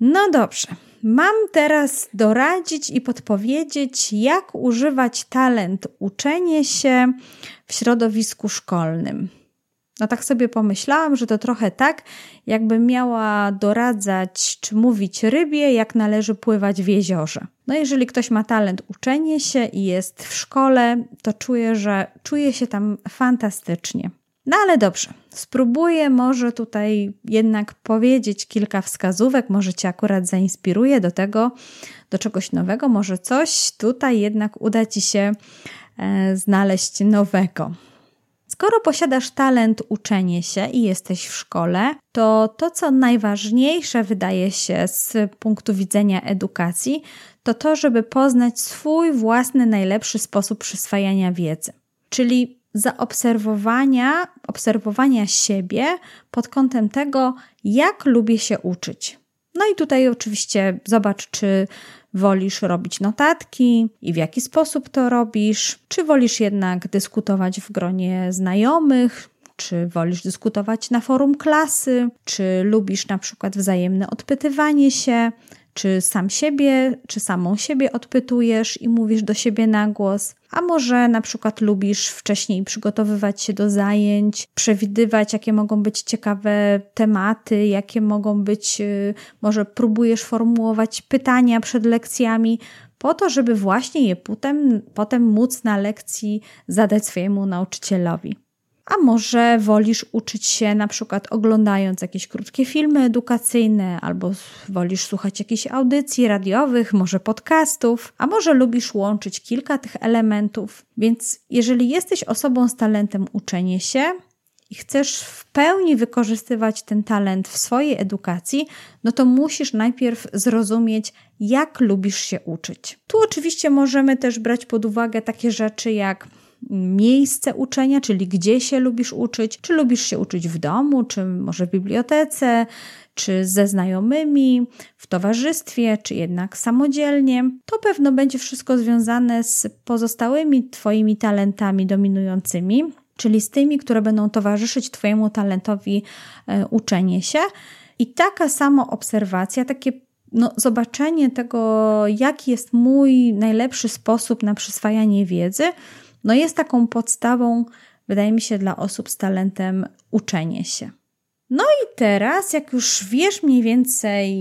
No dobrze, mam teraz doradzić i podpowiedzieć, jak używać talent uczenie się w środowisku szkolnym. No tak sobie pomyślałam, że to trochę tak, jakby miała doradzać czy mówić rybie, jak należy pływać w jeziorze. No jeżeli ktoś ma talent uczenie się i jest w szkole, to czuję, że czuje się tam fantastycznie. No ale dobrze, spróbuję może tutaj jednak powiedzieć kilka wskazówek, może Cię akurat zainspiruje do tego, do czegoś nowego, może coś tutaj jednak uda Ci się e, znaleźć nowego. Skoro posiadasz talent uczenie się i jesteś w szkole, to to, co najważniejsze wydaje się z punktu widzenia edukacji, to to, żeby poznać swój własny najlepszy sposób przyswajania wiedzy. Czyli zaobserwowania, obserwowania siebie pod kątem tego, jak lubię się uczyć. No i tutaj oczywiście zobacz, czy wolisz robić notatki i w jaki sposób to robisz, czy wolisz jednak dyskutować w gronie znajomych, czy wolisz dyskutować na forum klasy, czy lubisz na przykład wzajemne odpytywanie się, czy sam siebie, czy samą siebie odpytujesz i mówisz do siebie na głos, a może na przykład lubisz wcześniej przygotowywać się do zajęć, przewidywać, jakie mogą być ciekawe tematy, jakie mogą być, y, może próbujesz formułować pytania przed lekcjami, po to, żeby właśnie je potem, potem móc na lekcji zadać swojemu nauczycielowi. A może wolisz uczyć się na przykład oglądając jakieś krótkie filmy edukacyjne, albo wolisz słuchać jakichś audycji radiowych, może podcastów, a może lubisz łączyć kilka tych elementów. Więc jeżeli jesteś osobą z talentem uczenie się, i chcesz w pełni wykorzystywać ten talent w swojej edukacji, no to musisz najpierw zrozumieć, jak lubisz się uczyć. Tu oczywiście możemy też brać pod uwagę takie rzeczy jak miejsce uczenia, czyli gdzie się lubisz uczyć, czy lubisz się uczyć w domu, czy może w bibliotece, czy ze znajomymi, w towarzystwie, czy jednak samodzielnie. To pewno będzie wszystko związane z pozostałymi Twoimi talentami dominującymi, czyli z tymi, które będą towarzyszyć Twojemu talentowi e, uczenie się. I taka samo obserwacja, takie no, zobaczenie tego, jaki jest mój najlepszy sposób na przyswajanie wiedzy, no jest taką podstawą, wydaje mi się, dla osób z talentem uczenie się. No i teraz, jak już wiesz mniej więcej,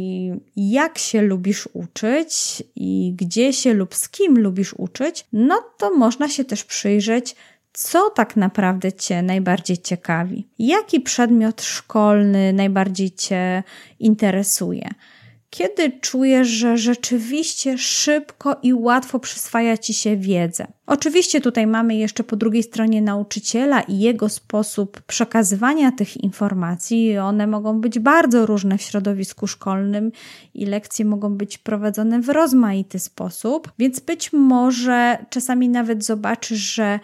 jak się lubisz uczyć i gdzie się lub z kim lubisz uczyć, no to można się też przyjrzeć, co tak naprawdę Cię najbardziej ciekawi. Jaki przedmiot szkolny najbardziej Cię interesuje? Kiedy czujesz, że rzeczywiście szybko i łatwo przyswaja ci się wiedzę. Oczywiście tutaj mamy jeszcze po drugiej stronie nauczyciela i jego sposób przekazywania tych informacji. One mogą być bardzo różne w środowisku szkolnym i lekcje mogą być prowadzone w rozmaity sposób, więc być może czasami nawet zobaczysz, że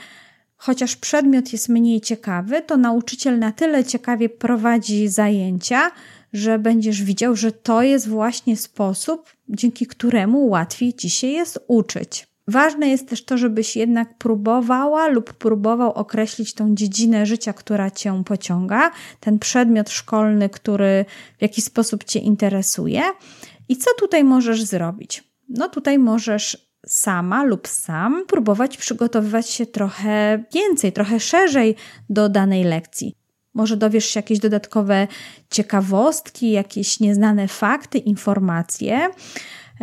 chociaż przedmiot jest mniej ciekawy, to nauczyciel na tyle ciekawie prowadzi zajęcia, że będziesz widział, że to jest właśnie sposób, dzięki któremu łatwiej ci się jest uczyć. Ważne jest też to, żebyś jednak próbowała lub próbował określić tą dziedzinę życia, która cię pociąga, ten przedmiot szkolny, który w jakiś sposób cię interesuje. I co tutaj możesz zrobić? No tutaj możesz sama lub sam próbować przygotowywać się trochę więcej, trochę szerzej do danej lekcji. Może dowiesz się jakieś dodatkowe ciekawostki, jakieś nieznane fakty, informacje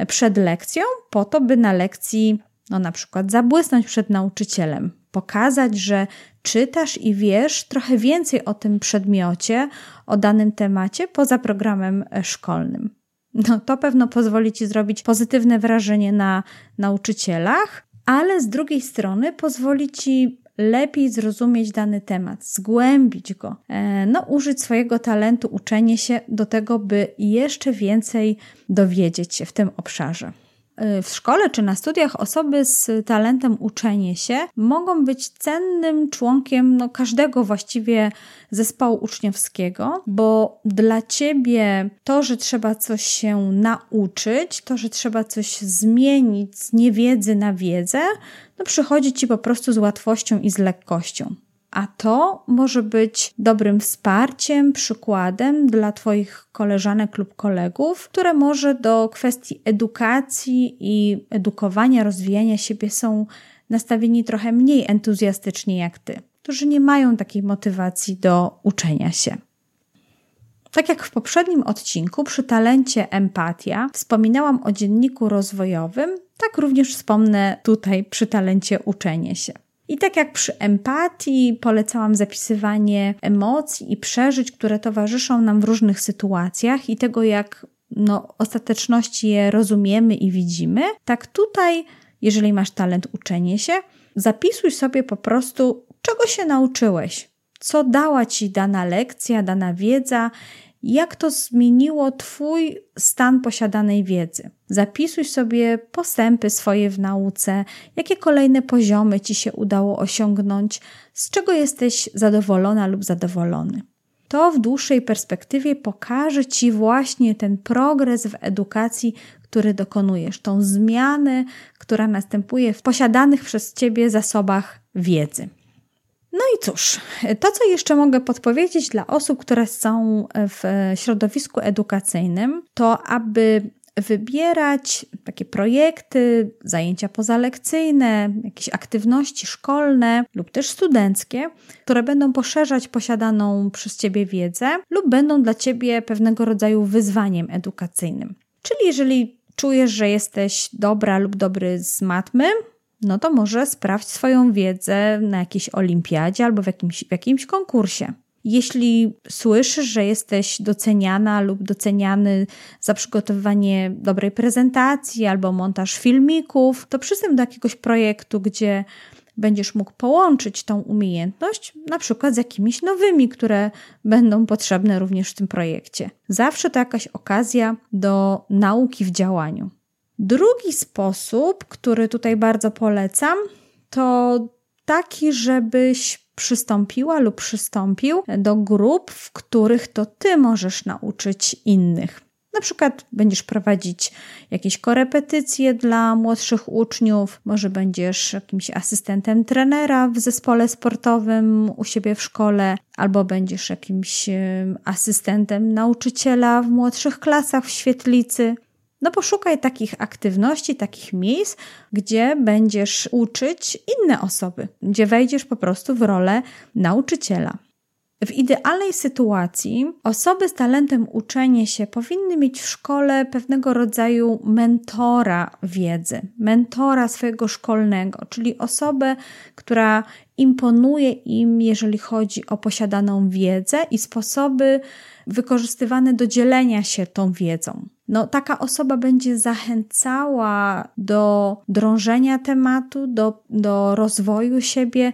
przed lekcją, po to, by na lekcji, no na przykład, zabłysnąć przed nauczycielem, pokazać, że czytasz i wiesz trochę więcej o tym przedmiocie, o danym temacie poza programem e, szkolnym. No, to pewno pozwoli ci zrobić pozytywne wrażenie na nauczycielach, ale z drugiej strony pozwoli ci lepiej zrozumieć dany temat, zgłębić go, e, no, użyć swojego talentu, uczenie się do tego, by jeszcze więcej dowiedzieć się w tym obszarze. Y, w szkole czy na studiach osoby z talentem uczenie się mogą być cennym członkiem no, każdego właściwie zespołu uczniowskiego, bo dla ciebie to, że trzeba coś się nauczyć, to, że trzeba coś zmienić z niewiedzy na wiedzę, no przychodzi ci po prostu z łatwością i z lekkością. A to może być dobrym wsparciem, przykładem dla Twoich koleżanek lub kolegów, które może do kwestii edukacji i edukowania, rozwijania siebie są nastawieni trochę mniej entuzjastycznie jak Ty, którzy nie mają takiej motywacji do uczenia się. Tak jak w poprzednim odcinku przy talencie empatia wspominałam o dzienniku rozwojowym, tak również wspomnę tutaj przy talencie uczenie się. I tak jak przy empatii polecałam zapisywanie emocji i przeżyć, które towarzyszą nam w różnych sytuacjach i tego, jak no, ostateczności je rozumiemy i widzimy, tak tutaj, jeżeli masz talent uczenie się, zapisuj sobie po prostu, czego się nauczyłeś, co dała ci dana lekcja, dana wiedza, jak to zmieniło Twój stan posiadanej wiedzy. Zapisuj sobie postępy swoje w nauce, jakie kolejne poziomy Ci się udało osiągnąć, z czego jesteś zadowolona lub zadowolony. To w dłuższej perspektywie pokaże Ci właśnie ten progres w edukacji, który dokonujesz, tą zmianę, która następuje w posiadanych przez Ciebie zasobach wiedzy. No i cóż, to co jeszcze mogę podpowiedzieć dla osób, które są w środowisku edukacyjnym, to aby wybierać takie projekty, zajęcia pozalekcyjne, jakieś aktywności szkolne lub też studenckie, które będą poszerzać posiadaną przez Ciebie wiedzę lub będą dla Ciebie pewnego rodzaju wyzwaniem edukacyjnym. Czyli jeżeli czujesz, że jesteś dobra lub dobry z matmy, no to może sprawdź swoją wiedzę na jakiejś olimpiadzie albo w jakimś, w jakimś konkursie. Jeśli słyszysz, że jesteś doceniana lub doceniany za przygotowywanie dobrej prezentacji albo montaż filmików, to przystęp do jakiegoś projektu, gdzie będziesz mógł połączyć tą umiejętność na przykład z jakimiś nowymi, które będą potrzebne również w tym projekcie. Zawsze to jakaś okazja do nauki w działaniu. Drugi sposób, który tutaj bardzo polecam, to taki, żebyś przystąpiła lub przystąpił do grup, w których to ty możesz nauczyć innych. Na przykład będziesz prowadzić jakieś korepetycje dla młodszych uczniów, może będziesz jakimś asystentem trenera w zespole sportowym u siebie w szkole, albo będziesz jakimś asystentem nauczyciela w młodszych klasach w świetlicy. No poszukaj takich aktywności, takich miejsc, gdzie będziesz uczyć inne osoby, gdzie wejdziesz po prostu w rolę nauczyciela. W idealnej sytuacji osoby z talentem uczenia się powinny mieć w szkole pewnego rodzaju mentora wiedzy, mentora swojego szkolnego, czyli osobę, która imponuje im, jeżeli chodzi o posiadaną wiedzę i sposoby wykorzystywane do dzielenia się tą wiedzą. No, taka osoba będzie zachęcała do drążenia tematu, do, do rozwoju siebie,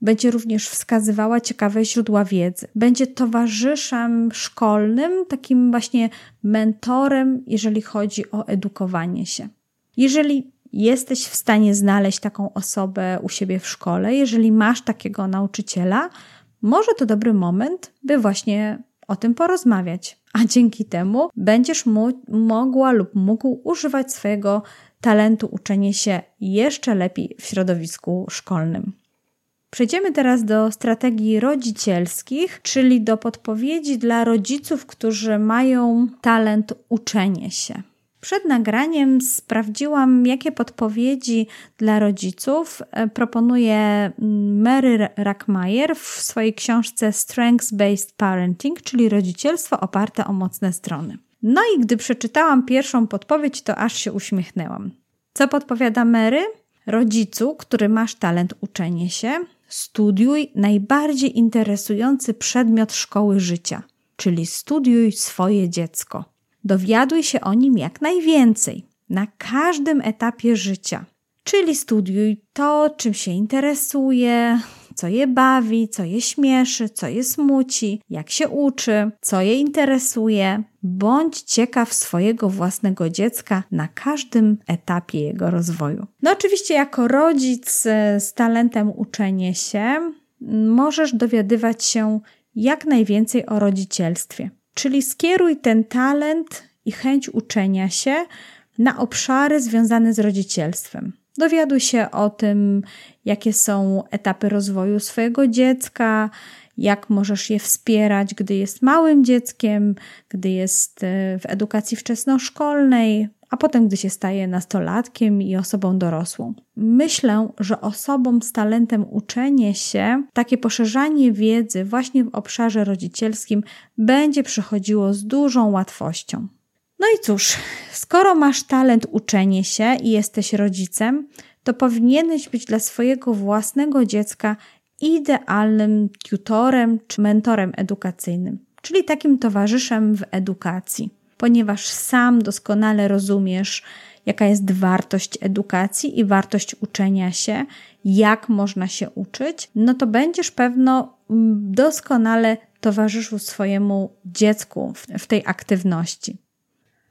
będzie również wskazywała ciekawe źródła wiedzy. Będzie towarzyszem szkolnym, takim właśnie mentorem, jeżeli chodzi o edukowanie się. Jeżeli jesteś w stanie znaleźć taką osobę u siebie w szkole, jeżeli masz takiego nauczyciela, może to dobry moment, by właśnie o tym porozmawiać. A dzięki temu będziesz mogła lub mógł używać swojego talentu uczenia się jeszcze lepiej w środowisku szkolnym. Przejdziemy teraz do strategii rodzicielskich, czyli do podpowiedzi dla rodziców, którzy mają talent uczenia się. Przed nagraniem sprawdziłam, jakie podpowiedzi dla rodziców e, proponuje mm, Mary Rackmeyer w swojej książce Strengths Based Parenting, czyli rodzicielstwo oparte o mocne strony. No i gdy przeczytałam pierwszą podpowiedź, to aż się uśmiechnęłam. Co podpowiada Mary? Rodzicu, który masz talent uczenia się, studiuj najbardziej interesujący przedmiot szkoły życia, czyli studiuj swoje dziecko. Dowiaduj się o nim jak najwięcej, na każdym etapie życia. Czyli studiuj to, czym się interesuje, co je bawi, co je śmieszy, co je smuci, jak się uczy, co je interesuje. Bądź ciekaw swojego własnego dziecka na każdym etapie jego rozwoju. No, oczywiście, jako rodzic e, z talentem uczenie się, możesz dowiadywać się jak najwięcej o rodzicielstwie. Czyli skieruj ten talent i chęć uczenia się na obszary związane z rodzicielstwem. Dowiaduj się o tym, jakie są etapy rozwoju swojego dziecka, jak możesz je wspierać, gdy jest małym dzieckiem, gdy jest e, w edukacji wczesnoszkolnej, a potem, gdy się staje nastolatkiem i osobą dorosłą. Myślę, że osobom z talentem uczenie się, takie poszerzanie wiedzy właśnie w obszarze rodzicielskim będzie przychodziło z dużą łatwością. No i cóż, skoro masz talent uczenie się i jesteś rodzicem, to powinieneś być dla swojego własnego dziecka idealnym tutorem czy mentorem edukacyjnym, czyli takim towarzyszem w edukacji, ponieważ sam doskonale rozumiesz, jaka jest wartość edukacji i wartość uczenia się, jak można się uczyć, no to będziesz pewno doskonale towarzyszył swojemu dziecku w, w tej aktywności.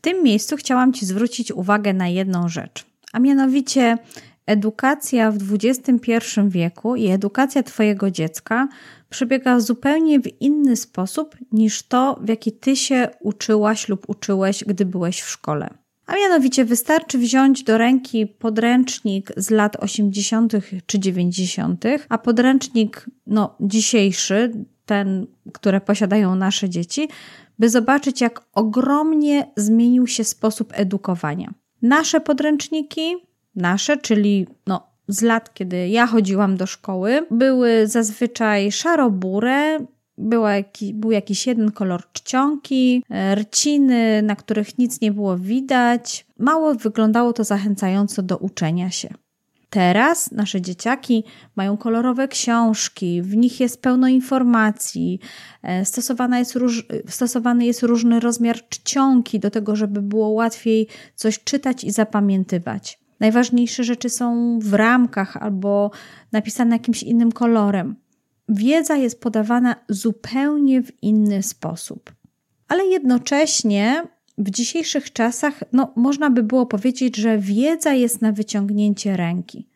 Tym miejscu chciałam Ci zwrócić uwagę na jedną rzecz, a mianowicie edukacja w XXI wieku i edukacja Twojego dziecka przebiega zupełnie w inny sposób niż to, w jaki Ty się uczyłaś lub uczyłeś, gdy byłeś w szkole. A mianowicie wystarczy wziąć do ręki podręcznik z lat 80. czy 90., a podręcznik no, dzisiejszy, ten, które posiadają nasze dzieci, by zobaczyć, jak ogromnie zmienił się sposób edukowania. Nasze podręczniki, nasze, czyli no, z lat, kiedy ja chodziłam do szkoły, były zazwyczaj szarobure, jaki, był jakiś jeden kolor czcionki, e, rciny, na których nic nie było widać. Mało wyglądało to zachęcająco do uczenia się. Teraz nasze dzieciaki mają kolorowe książki, w nich jest pełno informacji, e, stosowana jest róż, stosowany jest różny rozmiar czcionki do tego, żeby było łatwiej coś czytać i zapamiętywać. Najważniejsze rzeczy są w ramkach albo napisane jakimś innym kolorem. Wiedza jest podawana zupełnie w inny sposób. Ale jednocześnie w dzisiejszych czasach no, można by było powiedzieć, że wiedza jest na wyciągnięcie ręki.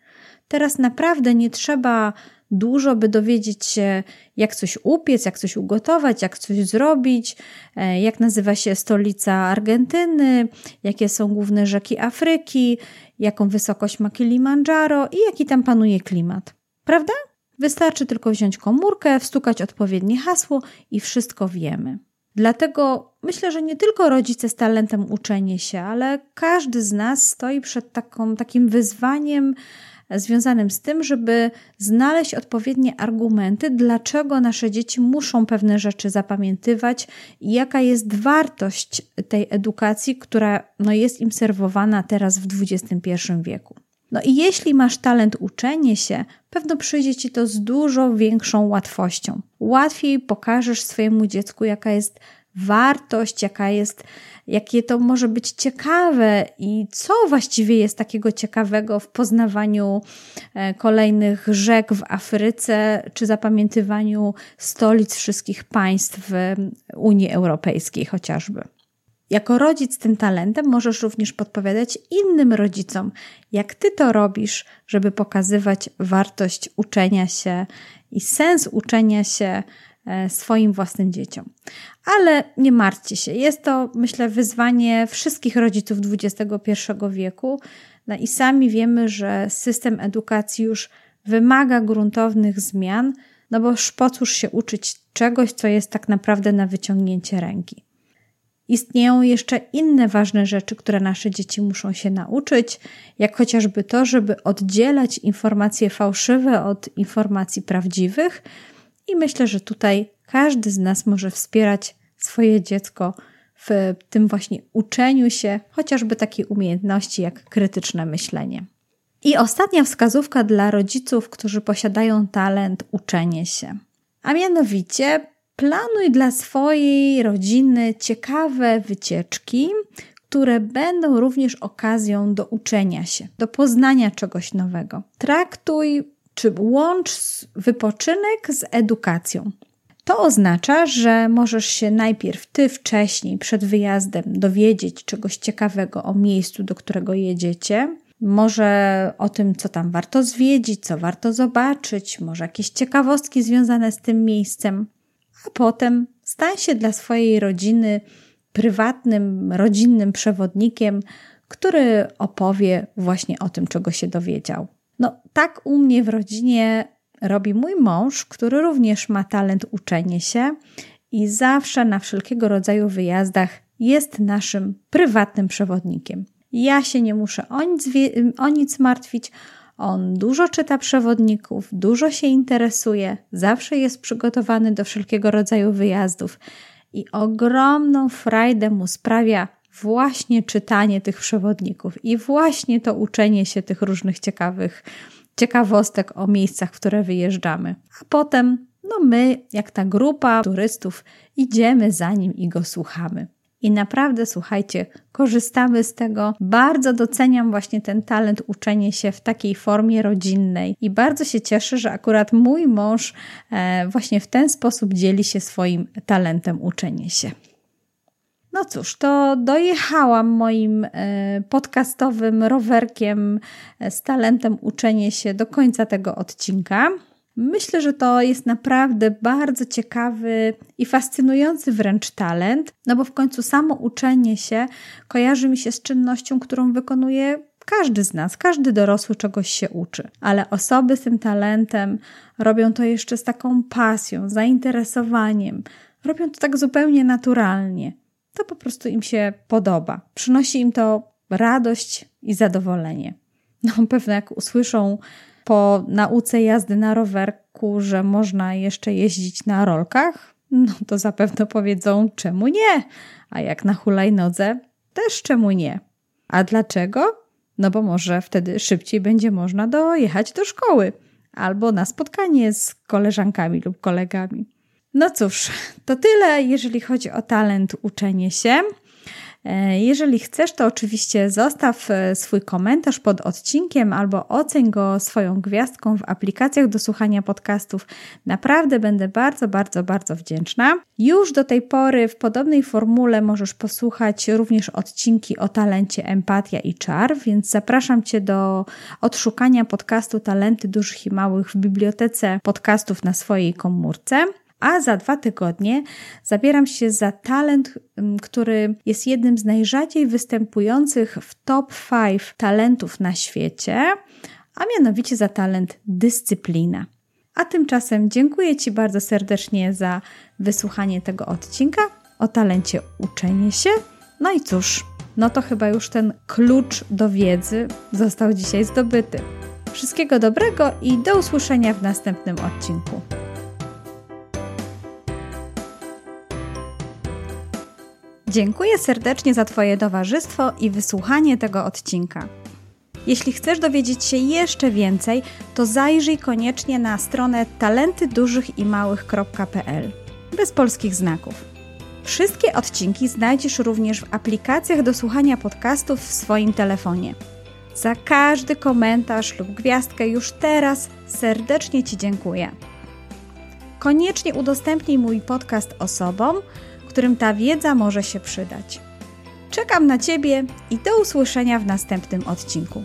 Teraz naprawdę nie trzeba dużo, by dowiedzieć się, jak coś upiec, jak coś ugotować, jak coś zrobić, e, jak nazywa się stolica Argentyny, jakie są główne rzeki Afryki, jaką wysokość ma Kilimandżaro i jaki tam panuje klimat. Prawda? Wystarczy tylko wziąć komórkę, wstukać odpowiednie hasło i wszystko wiemy. Dlatego myślę, że nie tylko rodzice z talentem uczenie się, ale każdy z nas stoi przed taką, takim wyzwaniem związanym z tym, żeby znaleźć odpowiednie argumenty, dlaczego nasze dzieci muszą pewne rzeczy zapamiętywać i jaka jest wartość tej edukacji, która no, jest im serwowana teraz w XXI wieku. No i jeśli masz talent uczenie się, pewno przyjdzie ci to z dużo większą łatwością. Łatwiej pokażesz swojemu dziecku, jaka jest wartość, jaka jest, jakie to może być ciekawe i co właściwie jest takiego ciekawego w poznawaniu e, kolejnych rzek w Afryce, czy zapamiętywaniu stolic wszystkich państw Unii Europejskiej chociażby. Jako rodzic tym talentem możesz również podpowiadać innym rodzicom, jak ty to robisz, żeby pokazywać wartość uczenia się i sens uczenia się swoim własnym dzieciom. Ale nie martwcie się, jest to, myślę, wyzwanie wszystkich rodziców XXI wieku. No i sami wiemy, że system edukacji już wymaga gruntownych zmian, no bo po cóż się uczyć czegoś, co jest tak naprawdę na wyciągnięcie ręki. Istnieją jeszcze inne ważne rzeczy, które nasze dzieci muszą się nauczyć, jak chociażby to, żeby oddzielać informacje fałszywe od informacji prawdziwych. I myślę, że tutaj każdy z nas może wspierać swoje dziecko w tym właśnie uczeniu się, chociażby takiej umiejętności jak krytyczne myślenie. I ostatnia wskazówka dla rodziców, którzy posiadają talent uczenie się. A mianowicie Planuj dla swojej rodziny ciekawe wycieczki, które będą również okazją do uczenia się, do poznania czegoś nowego. Traktuj czy łącz wypoczynek z edukacją. To oznacza, że możesz się najpierw ty wcześniej, przed wyjazdem, dowiedzieć czegoś ciekawego o miejscu, do którego jedziecie. Może o tym, co tam warto zwiedzić, co warto zobaczyć, może jakieś ciekawostki związane z tym miejscem, a potem stań się dla swojej rodziny prywatnym, rodzinnym przewodnikiem, który opowie właśnie o tym, czego się dowiedział. No, tak u mnie w rodzinie robi mój mąż, który również ma talent uczenia się i zawsze na wszelkiego rodzaju wyjazdach jest naszym prywatnym przewodnikiem. Ja się nie muszę o nic, o nic martwić. On dużo czyta przewodników, dużo się interesuje, zawsze jest przygotowany do wszelkiego rodzaju wyjazdów i ogromną frajdę mu sprawia właśnie czytanie tych przewodników i właśnie to uczenie się tych różnych ciekawych ciekawostek o miejscach, w które wyjeżdżamy. A potem, no my, jak ta grupa turystów, idziemy za nim i go słuchamy. I naprawdę, słuchajcie, korzystamy z tego. Bardzo doceniam właśnie ten talent uczenia się w takiej formie rodzinnej i bardzo się cieszę, że akurat mój mąż e, właśnie w ten sposób dzieli się swoim talentem uczenia się. No cóż, to dojechałam moim e, podcastowym rowerkiem e, z talentem uczenie się do końca tego odcinka. Myślę, że to jest naprawdę bardzo ciekawy i fascynujący wręcz talent, no bo w końcu samo uczenie się kojarzy mi się z czynnością, którą wykonuje każdy z nas, każdy dorosły czegoś się uczy, ale osoby z tym talentem robią to jeszcze z taką pasją, zainteresowaniem, robią to tak zupełnie naturalnie to po prostu im się podoba. Przynosi im to radość i zadowolenie. No, pewno jak usłyszą po nauce jazdy na rowerku, że można jeszcze jeździć na rolkach, no to zapewne powiedzą, czemu nie? A jak na hulajnodze, też czemu nie? A dlaczego? No bo może wtedy szybciej będzie można dojechać do szkoły albo na spotkanie z koleżankami lub kolegami. No cóż, to tyle, jeżeli chodzi o talent uczenie się. E, jeżeli chcesz, to oczywiście zostaw e, swój komentarz pod odcinkiem albo oceń go swoją gwiazdką w aplikacjach do słuchania podcastów. Naprawdę będę bardzo, bardzo, bardzo wdzięczna. Już do tej pory w podobnej formule możesz posłuchać również odcinki o talencie empatia i czar, więc zapraszam Cię do odszukania podcastu Talenty Dużych i Małych w bibliotece podcastów na swojej komórce a za dwa tygodnie zabieram się za talent, który jest jednym z najrzadziej występujących w top 5 talentów na świecie, a mianowicie za talent dyscyplina. A tymczasem dziękuję Ci bardzo serdecznie za wysłuchanie tego odcinka o talencie uczenie się. No i cóż, no to chyba już ten klucz do wiedzy został dzisiaj zdobyty. Wszystkiego dobrego i do usłyszenia w następnym odcinku. Dziękuję serdecznie za Twoje towarzystwo i wysłuchanie tego odcinka. Jeśli chcesz dowiedzieć się jeszcze więcej, to zajrzyj koniecznie na stronę talentydużychimałych.pl bez polskich znaków. Wszystkie odcinki znajdziesz również w aplikacjach do słuchania podcastów w swoim telefonie. Za każdy komentarz lub gwiazdkę już teraz serdecznie Ci dziękuję. Koniecznie udostępnij mój podcast osobom, którym ta wiedza może się przydać. Czekam na Ciebie i do usłyszenia w następnym odcinku.